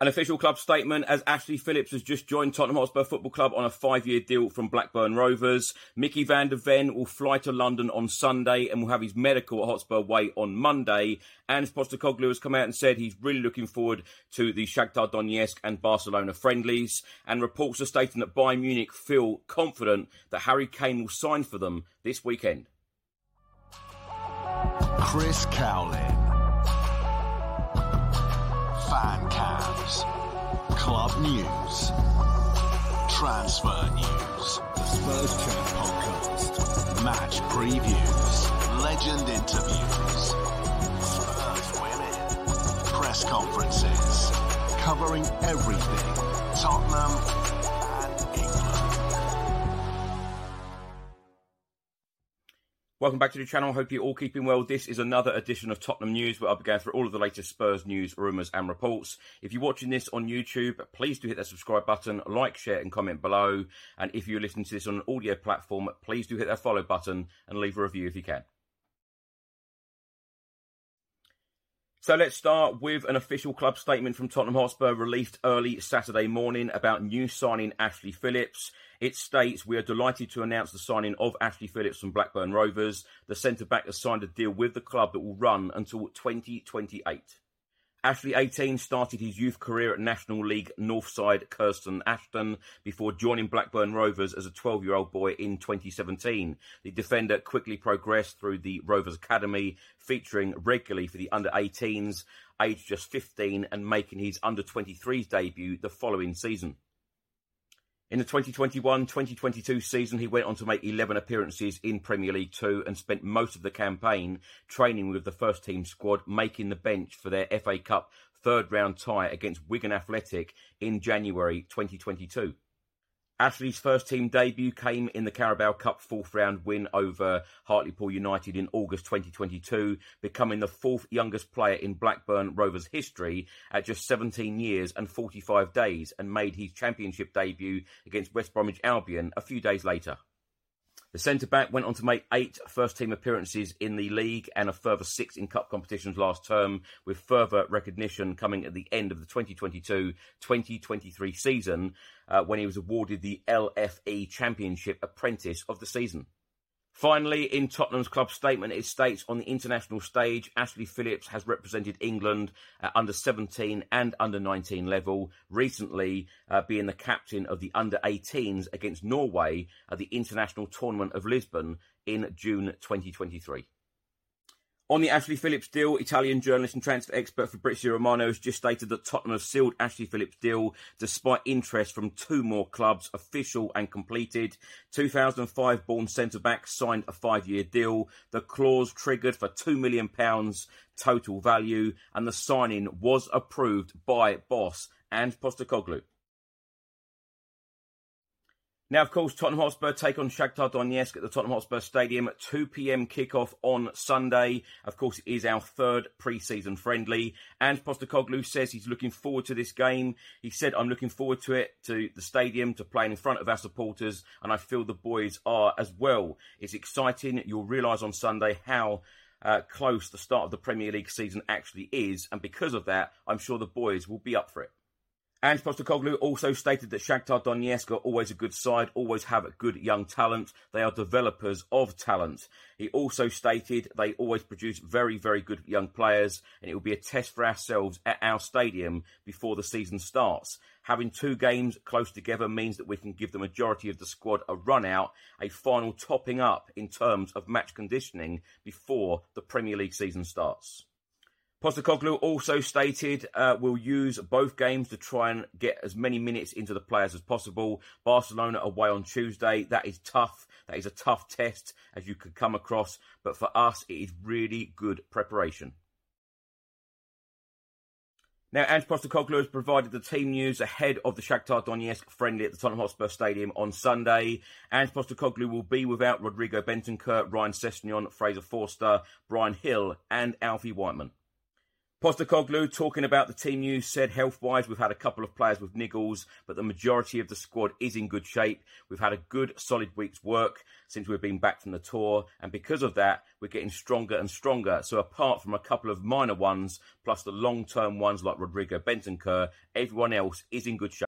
An official club statement as Ashley Phillips has just joined Tottenham Hotspur Football Club on a five year deal from Blackburn Rovers. Micky van de Ven will fly to London on Sunday and will have his medical at Hotspur Way on Monday. Ange Postecoglou has come out and said he's really looking forward to the Shakhtar Donetsk and Barcelona friendlies. And reports are stating that Bayern Munich feel confident that Harry Kane will sign for them this weekend. Chris Cowlin. Club news. Transfer news. The Spurs Chat podcast. Match previews. Legend interviews. Spurs women. Press conferences. Covering everything. Tottenham Welcome back to the channel. Hope you're all keeping well. This is another edition of Tottenham News where I'll be going through all of the latest Spurs news, rumours, and reports. If you're watching this on YouTube, please do hit that subscribe button, like, share, and comment below. And if you're listening to this on an audio platform, please do hit that follow button and leave a review if you can. So let's start with an official club statement from Tottenham Hotspur released early Saturday morning about new signing Ashley Phillips. It states, We are delighted to announce the signing of Ashley Phillips from Blackburn Rovers. The centre back has signed a deal with the club that will run until 2028. Ashley, 18, started his youth career at National League Northside Curzon Ashton before joining Blackburn Rovers as a 12 year old boy in 2017. The defender quickly progressed through the Rovers Academy, featuring regularly for the under 18s, aged just 15, and making his under 23s debut the following season. In the 2021-2022 season, he went on to make 11 appearances in Premier League 2 and spent most of the campaign training with the first team squad, making the bench for their FA Cup third round tie against Wigan Athletic in January 2022. Ashley's first team debut came in the Carabao Cup fourth round win over Hartlepool United in August 2022, becoming the fourth youngest player in Blackburn Rovers history at just 17 years and 45 days and made his championship debut against West Bromwich Albion a few days later. The centre back went on to make eight first team appearances in the league and a further six in cup competitions last term, with further recognition coming at the end of the 2022 2023 season uh, when he was awarded the LFE Championship Apprentice of the Season. Finally, in Tottenham's club statement, it states on the international stage, Ashley Phillips has represented England at under 17 and under 19 level, recently uh, being the captain of the under 18s against Norway at the International Tournament of Lisbon in June 2023. On the Ashley Phillips deal, Italian journalist and transfer expert Fabrizio Romano has just stated that Tottenham have sealed Ashley Phillips' deal despite interest from two more clubs, official and completed. 2005 born centre back signed a five year deal. The clause triggered for £2 million total value, and the signing was approved by Boss Ange Postecoglou. Now, of course, Tottenham Hotspur take on Shakhtar Donetsk at the Tottenham Hotspur Stadium at 2 p.m. kickoff on Sunday. Of course, it is our third pre-season friendly. Ange Postecoglou says he's looking forward to this game. He said, I'm looking forward to it, to the stadium, to playing in front of our supporters, and I feel the boys are as well. It's exciting. You'll realise on Sunday how uh, close the start of the Premier League season actually is. And because of that, I'm sure the boys will be up for it. Ange Postecoglou also stated that Shakhtar Donetsk are always a good side, always have good young talent. They are developers of talent. He also stated they always produce very, very good young players, and it will be a test for ourselves at our stadium before the season starts. Having two games close together means that we can give the majority of the squad a run out, a final topping up in terms of match conditioning before the Premier League season starts. Postecoglou also stated uh, we'll use both games to try and get as many minutes into the players as possible. Barcelona away on Tuesday. That is tough. That is a tough test as you could come across. But for us, it is really good preparation. Now, Ange Postecoglou has provided the team news ahead of the Shakhtar Donetsk friendly at the Tottenham Hotspur Stadium on Sunday. Ange Postecoglou will be without Rodrigo Bentancur, Ryan Sessegnon, Fraser Forster, Bryan Gil and Alfie Whiteman. Postecoglou, talking about the team news, said health wise, we've had a couple of players with niggles, but the majority of the squad is in good shape. We've had a good, solid week's work since we've been back from the tour, and because of that, we're getting stronger and stronger. So, apart from a couple of minor ones, plus the long term ones like Rodrigo Bentancur, everyone else is in good shape.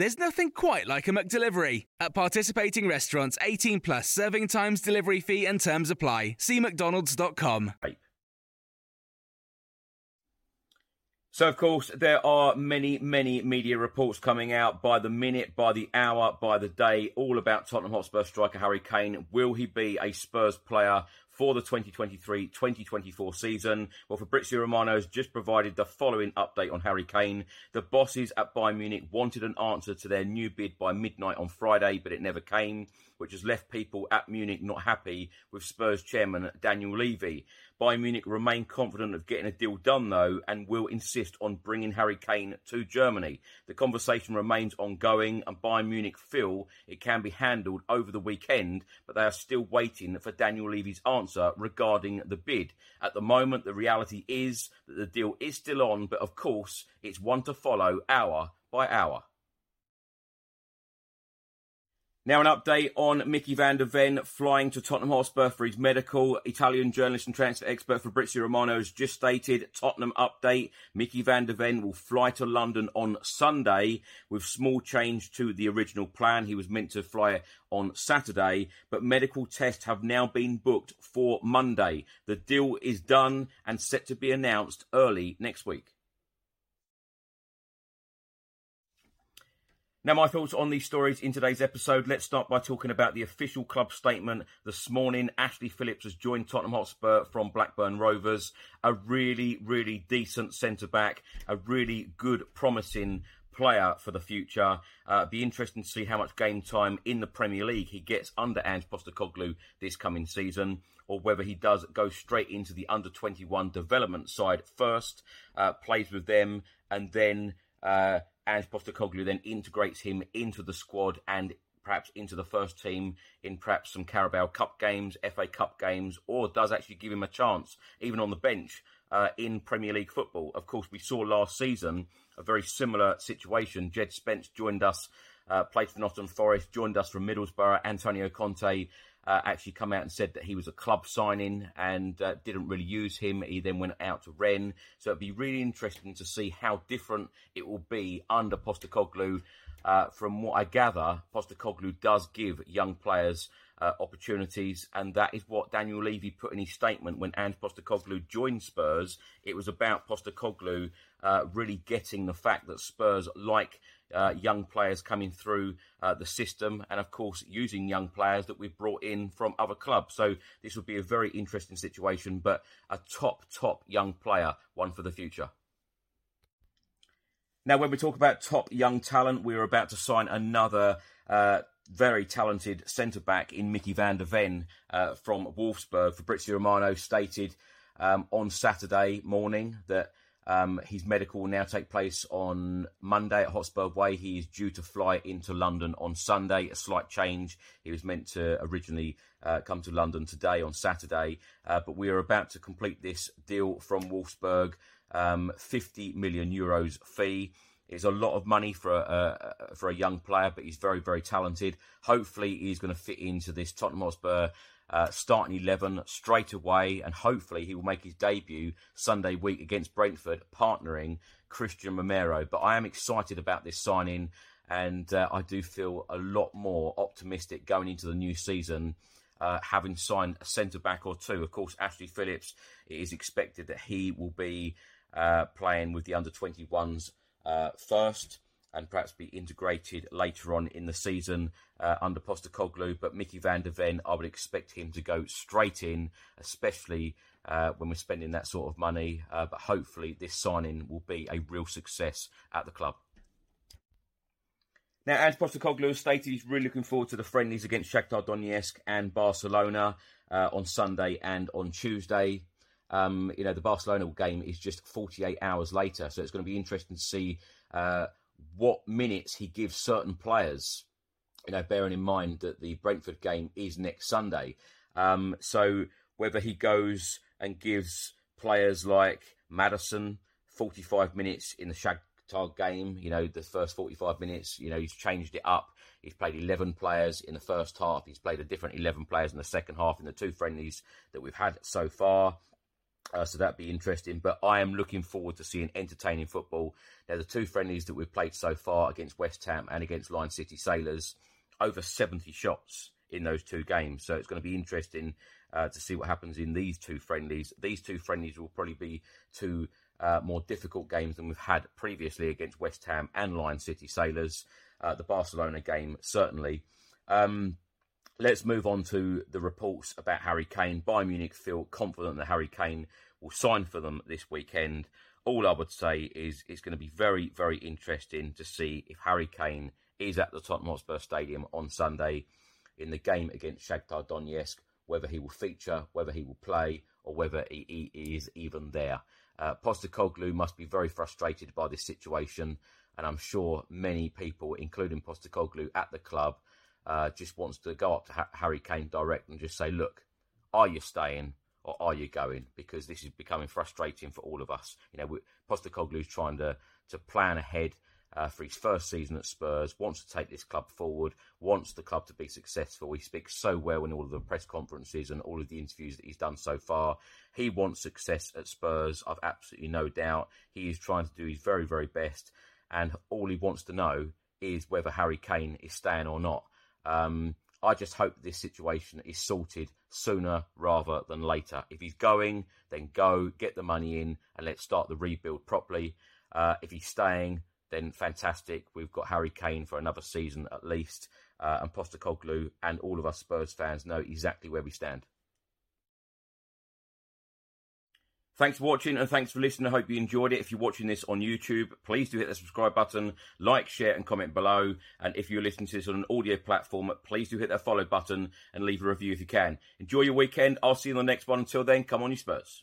There's nothing quite like a McDelivery. At participating restaurants, 18 plus serving times, delivery fee, and terms apply. See McDonald's.com. So, of course, there are many, many media reports coming out by the minute, by the hour, by the day, all about Tottenham Hotspur striker Harry Kane. Will he be a Spurs player for the 2023-2024 season. Well, Fabrizio Romano has just provided the following update on Harry Kane. The bosses at Bayern Munich wanted an answer to their new bid by midnight on Friday, but it never came, which has left people at Munich not happy with Spurs chairman Daniel Levy. Bayern Munich remain confident of getting a deal done, though, and will insist on bringing Harry Kane to Germany. The conversation remains ongoing, and Bayern Munich feel it can be handled over the weekend, but they are still waiting for Daniel Levy's answer regarding the bid. At the moment, the reality is that the deal is still on, but of course, it's one to follow hour by hour. Now, an update on Micky van de Ven flying to Tottenham Hotspur for his medical. Italian journalist and transfer expert Fabrizio Romano has just stated Tottenham update. Micky van de Ven will fly to London on Sunday with small change to the original plan. He was meant to fly on Saturday, but medical tests have now been booked for Monday. The deal is done and set to be announced early next week. Now, my thoughts on these stories in today's episode. Let's start by talking about the official club statement this morning. Ashley Phillips has joined Tottenham Hotspur from Blackburn Rovers. A really, really decent centre back, a really good, promising player for the future. Uh, be interesting to see how much game time in the Premier League he gets under Ange Postecoglou this coming season, or whether he does go straight into the under 21 development side first, uh, plays with them, and then. Uh, Ange Postecoglou then integrates him into the squad and perhaps into the first team in perhaps some Carabao Cup games, FA Cup games, or does actually give him a chance, even on the bench, uh, in Premier League football. Of course, we saw last season a very similar situation. Jed Spence joined us, uh, played for Nottingham Forest, joined us from Middlesbrough. Antonio Conte uh, actually come out and said that he was a club signing and uh, didn't really use him. He then went out to Rennes. So it'd be really interesting to see how different it will be under Postecoglou. Uh, from what I gather, Postecoglou does give young players uh, opportunities, and that is what Daniel Levy put in his statement when Ange Postecoglou joined Spurs. It was about Postecoglou uh, really getting the fact that Spurs like uh, young players coming through uh, the system, and of course using young players that we've brought in from other clubs. So this would be a very interesting situation, but a top top young player, one for the future. Now, when we talk about top young talent, we're about to sign another uh, very talented centre back in Micky van de Ven uh, from Wolfsburg. Fabrizio Romano stated um, on Saturday morning that um, his medical will now take place on Monday at Hotspur Way. He is due to fly into London on Sunday. A slight change. He was meant to originally uh, come to London today on Saturday, uh, but we are about to complete this deal from Wolfsburg. Um, 50 million euros fee. It's a lot of money for a, for a young player, but he's very, very talented. Hopefully, he's going to fit into this Tottenham Hotspur uh, starting 11 straight away, and hopefully he will make his debut Sunday week against Brentford, partnering Cristian Romero. But I am excited about this signing, and uh, I do feel a lot more optimistic going into the new season. Uh, having signed a centre back or two, of course, Ashley Phillips. It is expected that he will be uh, playing with the under 21s uh, first and perhaps be integrated later on in the season uh, under Postecoglou. But Micky van de Ven, I would expect him to go straight in, especially uh, when we're spending that sort of money. Uh, but hopefully, this signing will be a real success at the club. Now, as Postecoglou stated, he's really looking forward to the friendlies against Shakhtar Donetsk and Barcelona uh, on Sunday and on Tuesday. Um, you know, the Barcelona game is just 48 hours later, so it's going to be interesting to see uh, what minutes he gives certain players. You know, bearing in mind that the Brentford game is next Sunday. Um, so whether he goes and gives players like Maddison 45 minutes in the Shakhtar game, you know, the first 45 minutes, you know, he's changed it up. He's played 11 players in the first half. He's played a different 11 players in the second half in the two friendlies that we've had so far. Uh, so that'd be interesting. But I am looking forward to seeing entertaining football. Now, the two friendlies that we've played so far against West Ham and against Lion City Sailors, over 70 shots in those two games. So it's going to be interesting uh, to see what happens in these two friendlies. These two friendlies will probably be two uh, more difficult games than we've had previously against West Ham and Lion City Sailors. Uh, the Barcelona game, certainly. Um, Let's move on to the reports about Harry Kane. Bayern Munich feel confident that Harry Kane will sign for them this weekend. All I would say is it's going to be very, very interesting to see if Harry Kane is at the Tottenham Hotspur Stadium on Sunday in the game against Shakhtar Donetsk, whether he will feature, whether he will play, or whether he, he is even there. Uh, Postecoglou must be very frustrated by this situation, and I'm sure many people, including Postecoglou at the club, uh, just wants to go up to ha- Harry Kane direct and just say, look, are you staying or are you going? Because this is becoming frustrating for all of us. You know, Postecoglou's trying to, to plan ahead uh, for his first season at Spurs, wants to take this club forward, wants the club to be successful. He speaks so well in all of the press conferences and all of the interviews that he's done so far. He wants success at Spurs. I've absolutely no doubt. He is trying to do his very, very best. And all he wants to know is whether Harry Kane is staying or not. Um, I just hope this situation is sorted sooner rather than later. If he's going, then go, get the money in, and let's start the rebuild properly. Uh, if he's staying, then fantastic. We've got Harry Kane for another season at least, uh, and Postecoglou and all of us Spurs fans know exactly where we stand. Thanks for watching and thanks for listening. I hope you enjoyed it. If you're watching this on YouTube, please do hit the subscribe button, like, share, and comment below. And if you're listening to this on an audio platform, please do hit that follow button and leave a review if you can. Enjoy your weekend. I'll see you on the next one. Until then, come on, you Spurs.